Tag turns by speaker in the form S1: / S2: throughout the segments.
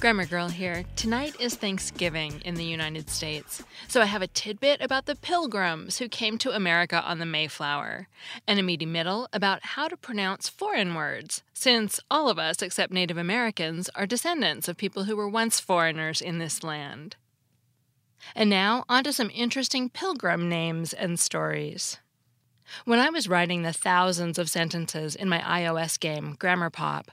S1: Grammar Girl here. Tonight is Thanksgiving in the United States, so I have a tidbit about the pilgrims who came to America on the Mayflower, and a meaty middle about how to pronounce foreign words, since all of us, except Native Americans, are descendants of people who were once foreigners in this land. And now, on to some interesting pilgrim names and stories. When I was writing the thousands of sentences in my iOS game, Grammar Pop,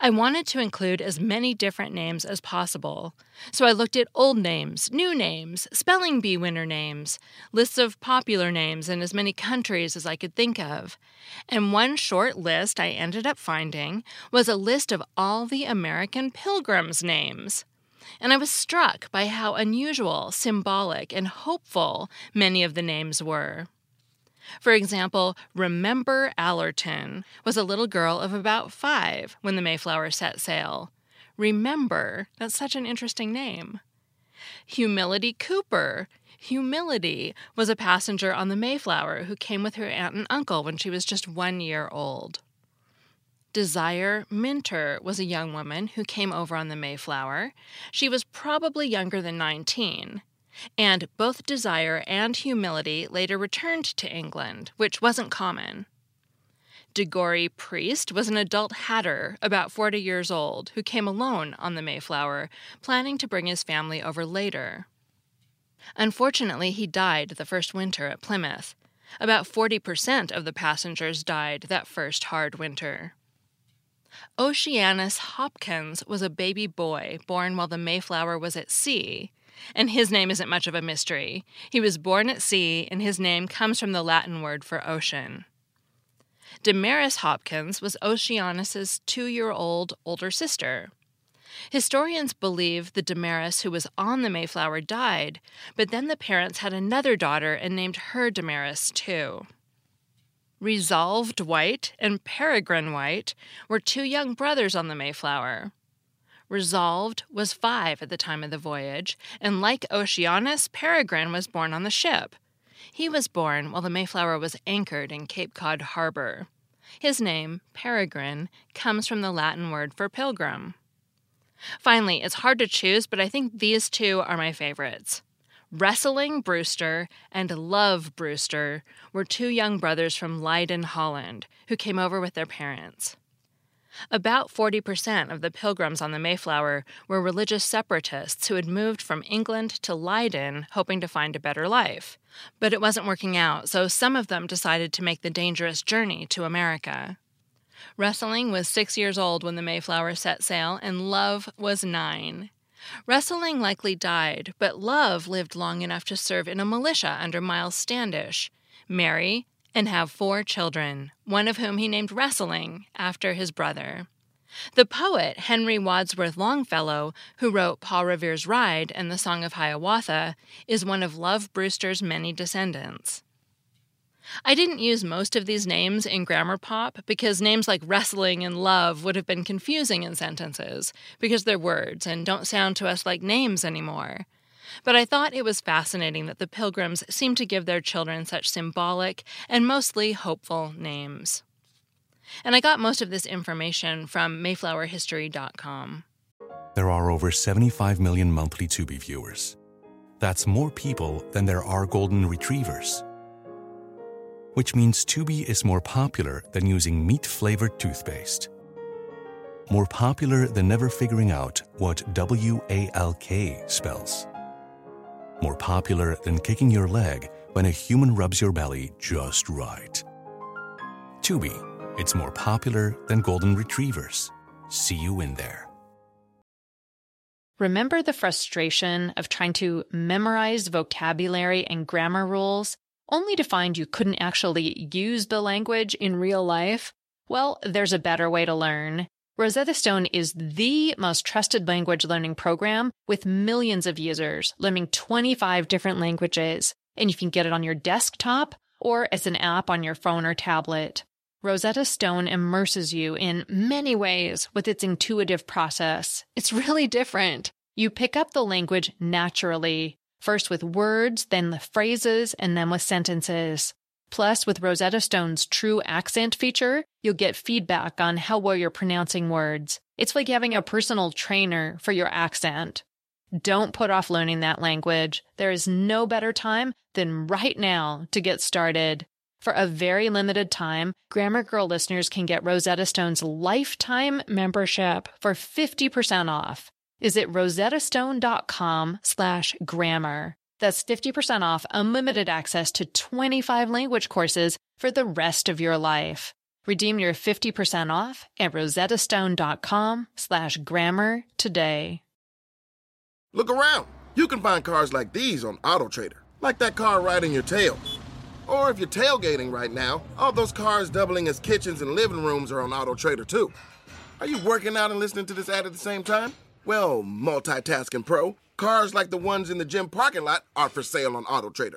S1: I wanted to include as many different names as possible, so I looked at old names, new names, spelling bee winner names, lists of popular names in as many countries as I could think of. And one short list I ended up finding was a list of all the American pilgrims' names. And I was struck by how unusual, symbolic, and hopeful many of the names were. For example, Remember Allerton was a little girl of about five when the Mayflower set sail. Remember, that's such an interesting name. Humility Cooper. Humility was a passenger on the Mayflower who came with her aunt and uncle when she was just one year old. Desire Minter was a young woman who came over on the Mayflower. She was probably younger than 19 and both desire and humility later returned to England, which wasn't common. DeGory Priest was an adult hatter, about 40 years old, who came alone on the Mayflower, planning to bring his family over later. Unfortunately, he died the first winter at Plymouth. About 40% of the passengers died that first hard winter. Oceanus Hopkins was a baby boy born while the Mayflower was at sea, and his name isn't much of a mystery. He was born at sea, and his name comes from the Latin word for ocean. Damaris Hopkins was Oceanus's two year old older sister. Historians believe the Damaris who was on the Mayflower died, but then the parents had another daughter and named her Damaris too. Resolved White and Peregrine White were two young brothers on the Mayflower. Resolved was five at the time of the voyage, and like Oceanus, Peregrine was born on the ship. He was born while the Mayflower was anchored in Cape Cod Harbor. His name, Peregrine, comes from the Latin word for pilgrim. Finally, it's hard to choose, but I think these two are my favorites. Wrestling Brewster and Love Brewster were two young brothers from Leiden, Holland, who came over with their parents. About 40% of the pilgrims on the Mayflower were religious separatists who had moved from England to Leiden hoping to find a better life. But it wasn't working out, so some of them decided to make the dangerous journey to America. Wrestling was six years old when the Mayflower set sail, and Love was nine. Wrestling likely died, but Love lived long enough to serve in a militia under Miles Standish. Mary, and have four children, one of whom he named Wrestling after his brother. The poet Henry Wadsworth Longfellow, who wrote Paul Revere's Ride and the Song of Hiawatha, is one of Love Brewster's many descendants. I didn't use most of these names in Grammar Pop because names like wrestling and love would have been confusing in sentences because they're words and don't sound to us like names anymore. But I thought it was fascinating that the Pilgrims seemed to give their children such symbolic and mostly hopeful names. And I got most of this information from MayflowerHistory.com.
S2: There are over 75 million monthly Tubi viewers. That's more people than there are golden retrievers. Which means Tubi is more popular than using meat flavored toothpaste. More popular than never figuring out what W A L K spells more popular than kicking your leg when a human rubs your belly just right. Tubi, it's more popular than golden retrievers. See you in there.
S1: Remember the frustration of trying to memorize vocabulary and grammar rules only to find you couldn't actually use the language in real life? Well, there's a better way to learn. Rosetta Stone is the most trusted language learning program with millions of users learning 25 different languages, and you can get it on your desktop or as an app on your phone or tablet. Rosetta Stone immerses you in many ways with its intuitive process. It's really different. You pick up the language naturally, first with words, then the phrases, and then with sentences. Plus, with Rosetta Stone's true accent feature, you'll get feedback on how well you're pronouncing words. It's like having a personal trainer for your accent. Don't put off learning that language. There is no better time than right now to get started. For a very limited time, Grammar Girl listeners can get Rosetta Stone's lifetime membership for 50% off. Is it rosettastone.com slash grammar? That's 50% off unlimited access to 25 language courses for the rest of your life. Redeem your 50% off at rosettastone.com slash grammar today.
S3: Look around. You can find cars like these on AutoTrader, like that car riding your tail. Or if you're tailgating right now, all those cars doubling as kitchens and living rooms are on AutoTrader too. Are you working out and listening to this ad at the same time? Well, multitasking pro, cars like the ones in the gym parking lot are for sale on AutoTrader.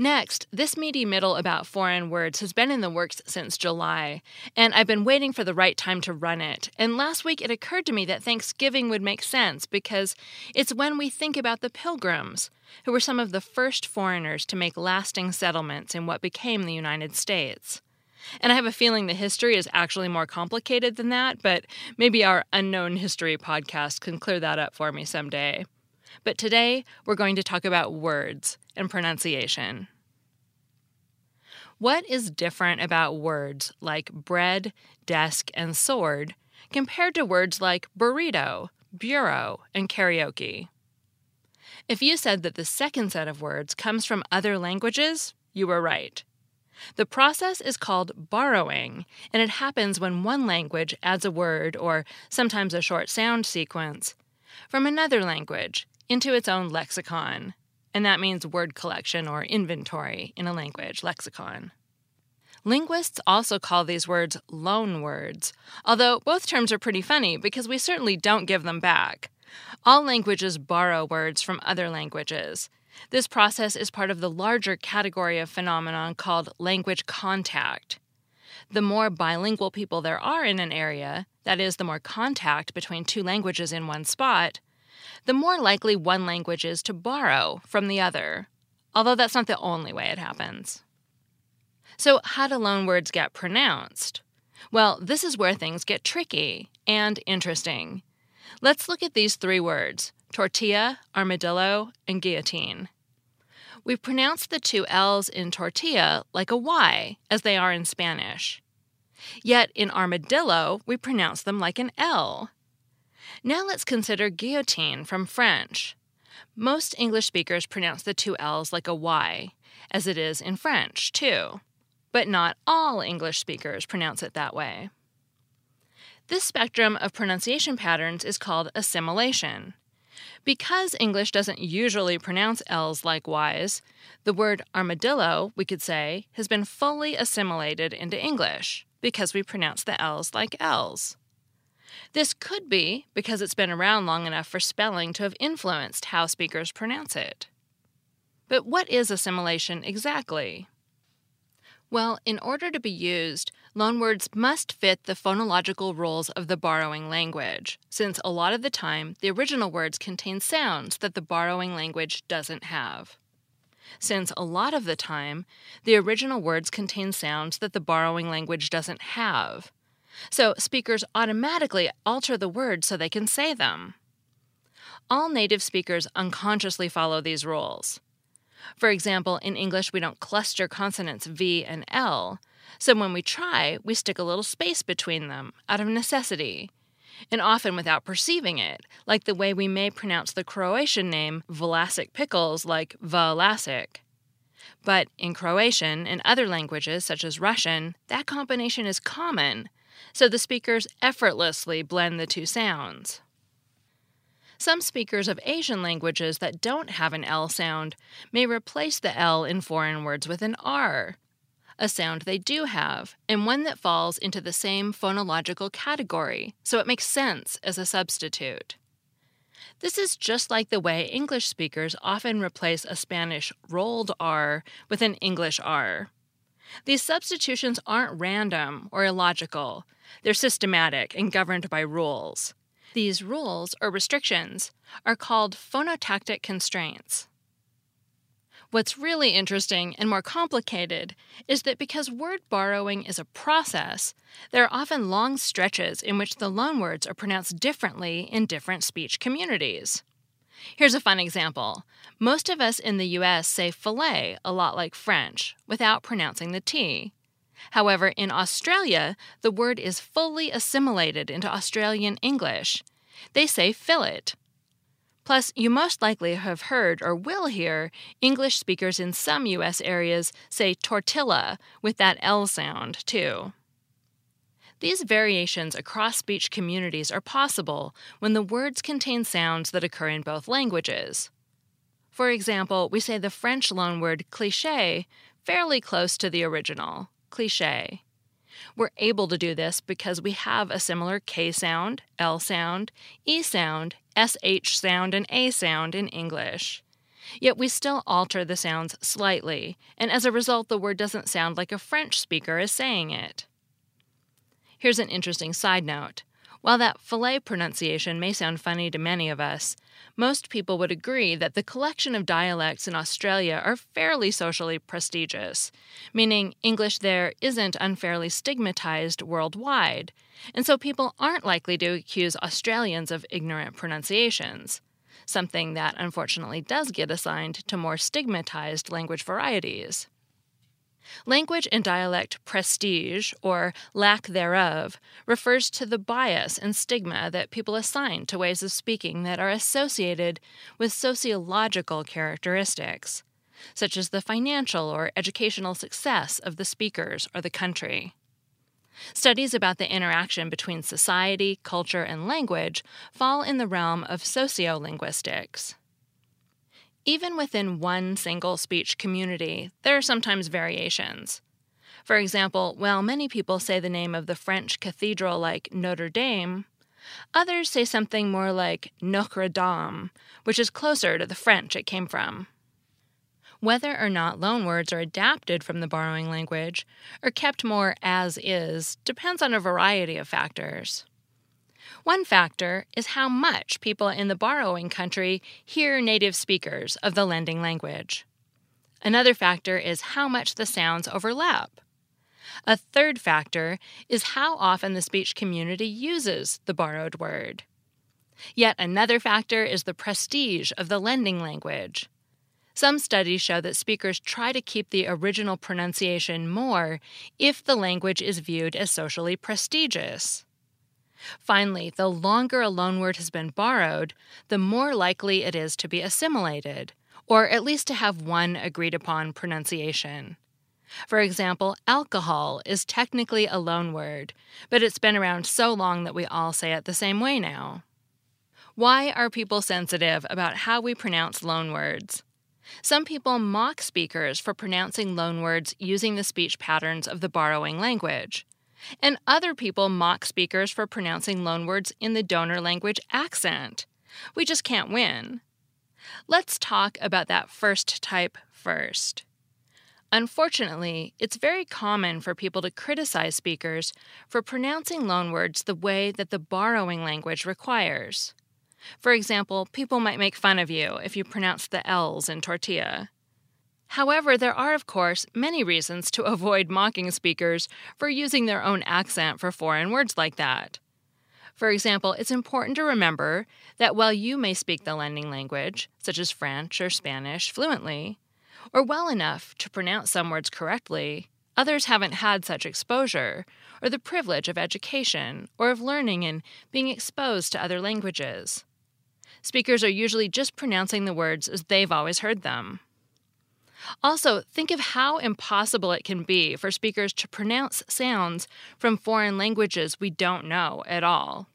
S1: Next, this meaty middle about foreign words has been in the works since July, and I've been waiting for the right time to run it. And last week it occurred to me that Thanksgiving would make sense because it's when we think about the Pilgrims, who were some of the first foreigners to make lasting settlements in what became the United States. And I have a feeling the history is actually more complicated than that, but maybe our Unknown History podcast can clear that up for me someday. But today, we're going to talk about words and pronunciation. What is different about words like bread, desk, and sword compared to words like burrito, bureau, and karaoke? If you said that the second set of words comes from other languages, you were right. The process is called borrowing, and it happens when one language adds a word or sometimes a short sound sequence from another language into its own lexicon. And that means word collection or inventory in a language lexicon. Linguists also call these words loan words, although both terms are pretty funny because we certainly don't give them back. All languages borrow words from other languages. This process is part of the larger category of phenomenon called language contact. The more bilingual people there are in an area, that is, the more contact between two languages in one spot, the more likely one language is to borrow from the other, although that's not the only way it happens. So, how do loanwords get pronounced? Well, this is where things get tricky and interesting. Let's look at these three words tortilla, armadillo, and guillotine. We pronounce the two L's in tortilla like a Y, as they are in Spanish. Yet in armadillo, we pronounce them like an L. Now let's consider guillotine from French. Most English speakers pronounce the two L's like a Y, as it is in French, too. But not all English speakers pronounce it that way. This spectrum of pronunciation patterns is called assimilation. Because English doesn't usually pronounce L's like Y's, the word armadillo, we could say, has been fully assimilated into English because we pronounce the L's like L's. This could be because it's been around long enough for spelling to have influenced how speakers pronounce it. But what is assimilation exactly? Well, in order to be used, loanwords must fit the phonological rules of the borrowing language, since a lot of the time the original words contain sounds that the borrowing language doesn't have. Since a lot of the time the original words contain sounds that the borrowing language doesn't have, so speakers automatically alter the words so they can say them. All native speakers unconsciously follow these rules. For example, in English, we don't cluster consonants V and L, So when we try, we stick a little space between them out of necessity, and often without perceiving it, like the way we may pronounce the Croatian name Vlasic pickles like Vlasic. But in Croatian and other languages, such as Russian, that combination is common, so the speakers effortlessly blend the two sounds. Some speakers of Asian languages that don't have an L sound may replace the L in foreign words with an R, a sound they do have, and one that falls into the same phonological category, so it makes sense as a substitute. This is just like the way English speakers often replace a Spanish rolled R with an English R. These substitutions aren't random or illogical, they're systematic and governed by rules. These rules, or restrictions, are called phonotactic constraints. What's really interesting and more complicated is that because word borrowing is a process, there are often long stretches in which the loanwords are pronounced differently in different speech communities. Here's a fun example. Most of us in the US say filet a lot like French, without pronouncing the T. However, in Australia, the word is fully assimilated into Australian English. They say fillet, Plus, you most likely have heard or will hear English speakers in some U.S. areas say tortilla with that L sound, too. These variations across speech communities are possible when the words contain sounds that occur in both languages. For example, we say the French loanword cliché fairly close to the original, cliché. We're able to do this because we have a similar K sound, L sound, E sound, SH sound and A sound in English. Yet we still alter the sounds slightly, and as a result, the word doesn't sound like a French speaker is saying it. Here's an interesting side note. While that filet pronunciation may sound funny to many of us, most people would agree that the collection of dialects in Australia are fairly socially prestigious, meaning English there isn't unfairly stigmatized worldwide, and so people aren't likely to accuse Australians of ignorant pronunciations, something that unfortunately does get assigned to more stigmatized language varieties. Language and dialect prestige, or lack thereof, refers to the bias and stigma that people assign to ways of speaking that are associated with sociological characteristics, such as the financial or educational success of the speakers or the country. Studies about the interaction between society, culture, and language fall in the realm of sociolinguistics. Even within one single speech community, there are sometimes variations. For example, while many people say the name of the French cathedral like Notre Dame, others say something more like Notre Dame, which is closer to the French it came from. Whether or not loanwords are adapted from the borrowing language or kept more as is depends on a variety of factors. One factor is how much people in the borrowing country hear native speakers of the lending language. Another factor is how much the sounds overlap. A third factor is how often the speech community uses the borrowed word. Yet another factor is the prestige of the lending language. Some studies show that speakers try to keep the original pronunciation more if the language is viewed as socially prestigious. Finally, the longer a loanword has been borrowed, the more likely it is to be assimilated, or at least to have one agreed upon pronunciation. For example, alcohol is technically a loanword, but it's been around so long that we all say it the same way now. Why are people sensitive about how we pronounce loanwords? Some people mock speakers for pronouncing loanwords using the speech patterns of the borrowing language. And other people mock speakers for pronouncing loanwords in the donor language accent. We just can't win. Let's talk about that first type first. Unfortunately, it's very common for people to criticize speakers for pronouncing loanwords the way that the borrowing language requires. For example, people might make fun of you if you pronounce the L's in tortilla. However, there are, of course, many reasons to avoid mocking speakers for using their own accent for foreign words like that. For example, it's important to remember that while you may speak the lending language, such as French or Spanish, fluently, or well enough to pronounce some words correctly, Others haven't had such exposure, or the privilege of education, or of learning and being exposed to other languages. Speakers are usually just pronouncing the words as they've always heard them. Also, think of how impossible it can be for speakers to pronounce sounds from foreign languages we don't know at all.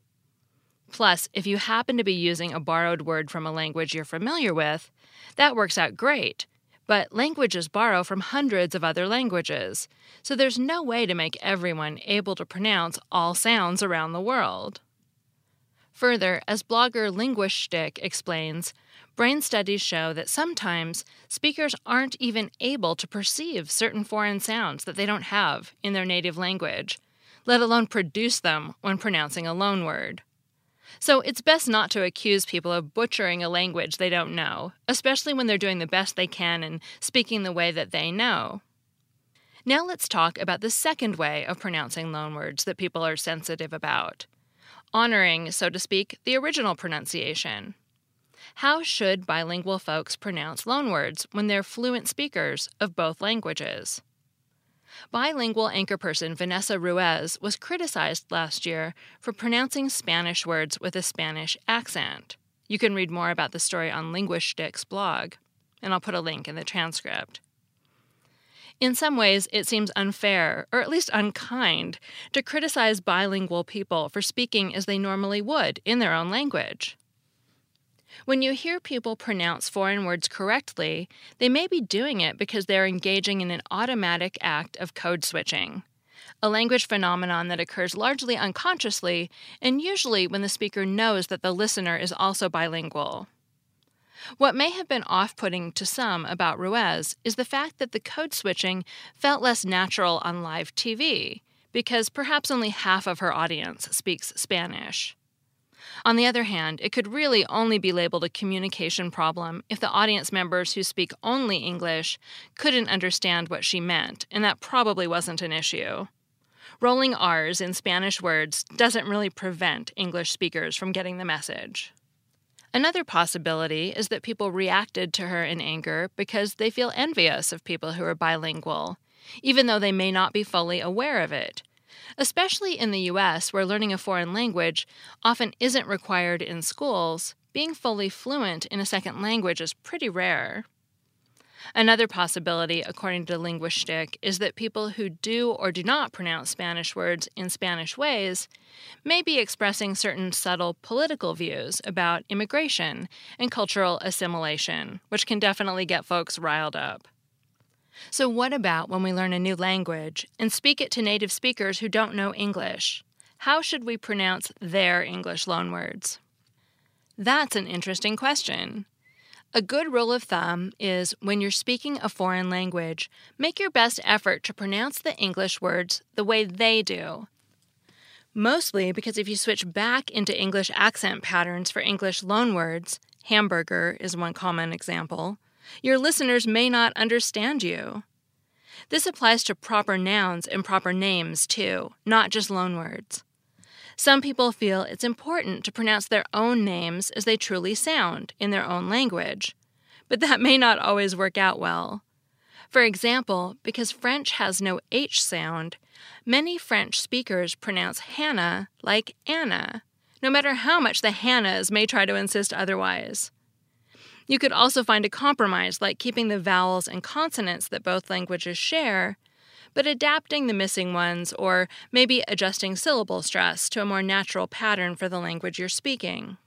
S1: Plus, if you happen to be using a borrowed word from a language you're familiar with, that works out great. But languages borrow from hundreds of other languages, so there's no way to make everyone able to pronounce all sounds around the world. Further, as blogger Linguistick explains, brain studies show that sometimes speakers aren't even able to perceive certain foreign sounds that they don't have in their native language, let alone produce them when pronouncing a loanword. So it's best not to accuse people of butchering a language they don't know, especially when they're doing the best they can and speaking the way that they know. Now let's talk about the second way of pronouncing loanwords that people are sensitive about honoring, so to speak, the original pronunciation. How should bilingual folks pronounce loanwords when they're fluent speakers of both languages? Bilingual anchor person Vanessa Ruiz was criticized last year for pronouncing Spanish words with a Spanish accent. You can read more about the story on Linguistick's blog, and I'll put a link in the transcript. In some ways, it seems unfair, or at least unkind, to criticize bilingual people for speaking as they normally would in their own language. When you hear people pronounce foreign words correctly, they may be doing it because they're engaging in an automatic act of code switching, a language phenomenon that occurs largely unconsciously and usually when the speaker knows that the listener is also bilingual. What may have been off putting to some about Ruiz is the fact that the code switching felt less natural on live TV, because perhaps only half of her audience speaks Spanish. On the other hand, it could really only be labeled a communication problem if the audience members who speak only English couldn't understand what she meant, and that probably wasn't an issue. Rolling R's in Spanish words doesn't really prevent English speakers from getting the message. Another possibility is that people reacted to her in anger because they feel envious of people who are bilingual, even though they may not be fully aware of it Especially in the US, where learning a foreign language often isn't required in schools, being fully fluent in a second language is pretty rare. Another possibility, according to Linguistick, is that people who do or do not pronounce Spanish words in Spanish ways may be expressing certain subtle political views about immigration and cultural assimilation, which can definitely get folks riled up. So, what about when we learn a new language and speak it to native speakers who don't know English? How should we pronounce their English loanwords? That's an interesting question. A good rule of thumb is when you're speaking a foreign language, make your best effort to pronounce the English words the way they do. Mostly because if you switch back into English accent patterns for English loanwords, hamburger is one common example, your listeners may not understand you. This applies to proper nouns and proper names, too, not just loanwords. Some people feel it's important to pronounce their own names as they truly sound in their own language, but that may not always work out well. For example, because French has no H sound, many French speakers pronounce Hannah like Anna, no matter how much the Hannahs may try to insist otherwise. You could also find a compromise like keeping the vowels and consonants that both languages share, but adapting the missing ones or maybe adjusting syllable stress to a more natural pattern for the language you're speaking.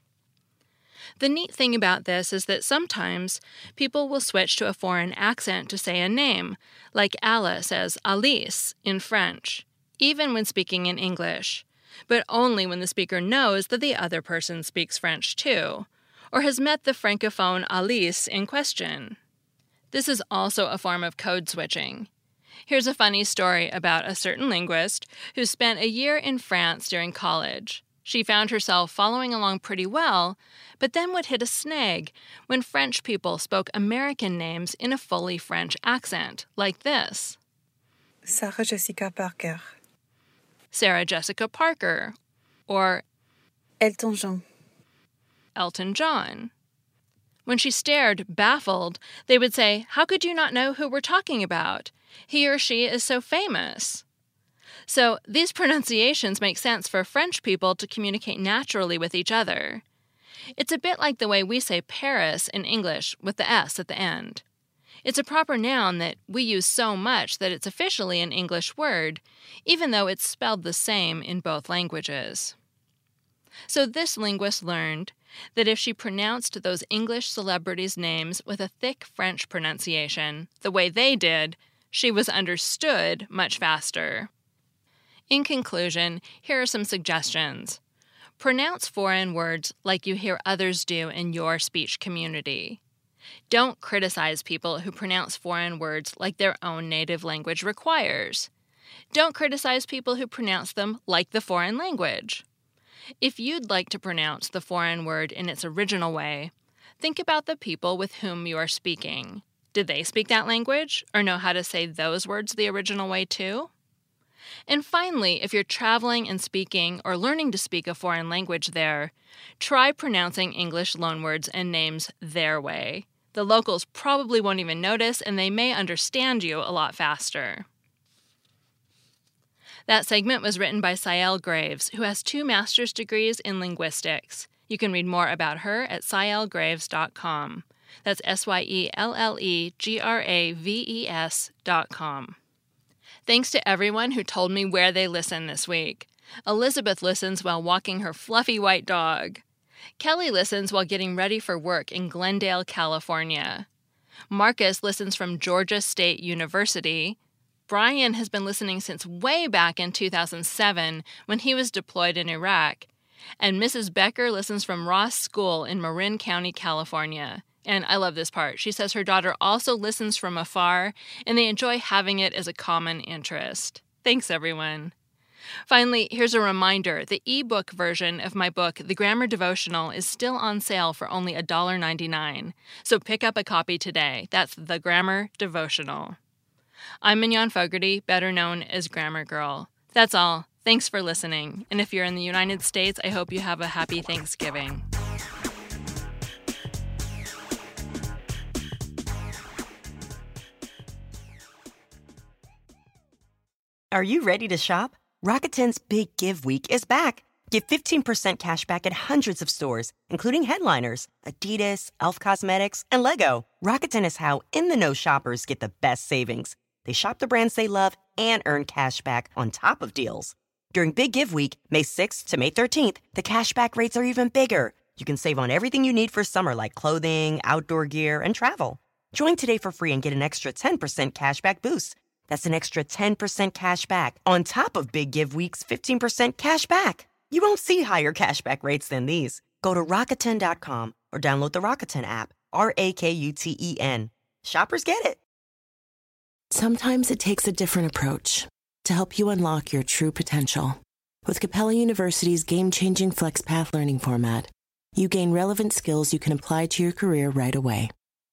S1: The neat thing about this is that sometimes people will switch to a foreign accent to say a name, like Alice as Alice in French, even when speaking in English, but only when the speaker knows that the other person speaks French too, or has met the francophone Alice in question. This is also a form of code switching. Here's a funny story about a certain linguist who spent a year in France during college. She found herself following along pretty well, but then would hit a snag when French people spoke American names in a fully French accent, like this
S4: Sarah Jessica Parker.
S1: Sarah Jessica Parker, or
S4: Elton John.
S1: Elton John. When she stared, baffled, they would say, How could you not know who we're talking about? He or she is so famous. So these pronunciations make sense for French people to communicate naturally with each other. It's a bit like the way we say Paris in English with the S at the end. It's a proper noun that we use so much that it's officially an English word, even though it's spelled the same in both languages. So this linguist learned that if she pronounced those English celebrities' names with a thick French pronunciation, the way they did, she was understood much faster. In conclusion, here are some suggestions. Pronounce foreign words like you hear others do in your speech community. Don't criticize people who pronounce foreign words like their own native language requires. Don't criticize people who pronounce them like the foreign language. If you'd like to pronounce the foreign word in its original way, think about the people with whom you are speaking. Did they speak that language or know how to say those words the original way too? And finally, if you're traveling and speaking or learning to speak a foreign language there, try pronouncing English loanwords and names their way. The locals probably won't even notice and they may understand you a lot faster. That segment was written by Syelle Graves, who has two master's degrees in linguistics. You can read more about her at syellegraves.com. That's S Y E L L E G R A V E S dot com. Thanks to everyone who told me where they listen this week. Elizabeth listens while walking her fluffy white dog. Kelly listens while getting ready for work in Glendale, California. Marcus listens from Georgia State University. Brian has been listening since way back in 2007 when he was deployed in Iraq. And Mrs. Becker listens from Ross School in Marin County, California. And I love this part. She says her daughter also listens from afar and they enjoy having it as a common interest. Thanks, everyone. Finally, here's a reminder the ebook version of my book, The Grammar Devotional, is still on sale for only $1.99. So pick up a copy today. That's The Grammar Devotional. I'm Mignon Fogarty, better known as Grammar Girl. That's all. Thanks for listening. And if you're in the United States, I hope you have a happy Thanksgiving.
S5: Are you ready to shop? Rakuten's Big Give Week is back. Get 15% cash back at hundreds of stores, including headliners, Adidas, Elf Cosmetics, and Lego. Rakuten is how in the know shoppers get the best savings. They shop the brands they love and earn cash back on top of deals. During Big Give Week, May 6th to May 13th, the cashback rates are even bigger. You can save on everything you need for summer, like clothing, outdoor gear, and travel. Join today for free and get an extra 10% cashback boost. That's an extra 10% cash back on top of Big Give Week's 15% cash back. You won't see higher cashback rates than these. Go to Rakuten.com or download the Rakuten app. R A K U T E N. Shoppers get it.
S6: Sometimes it takes a different approach to help you unlock your true potential. With Capella University's game changing FlexPath learning format, you gain relevant skills you can apply to your career right away.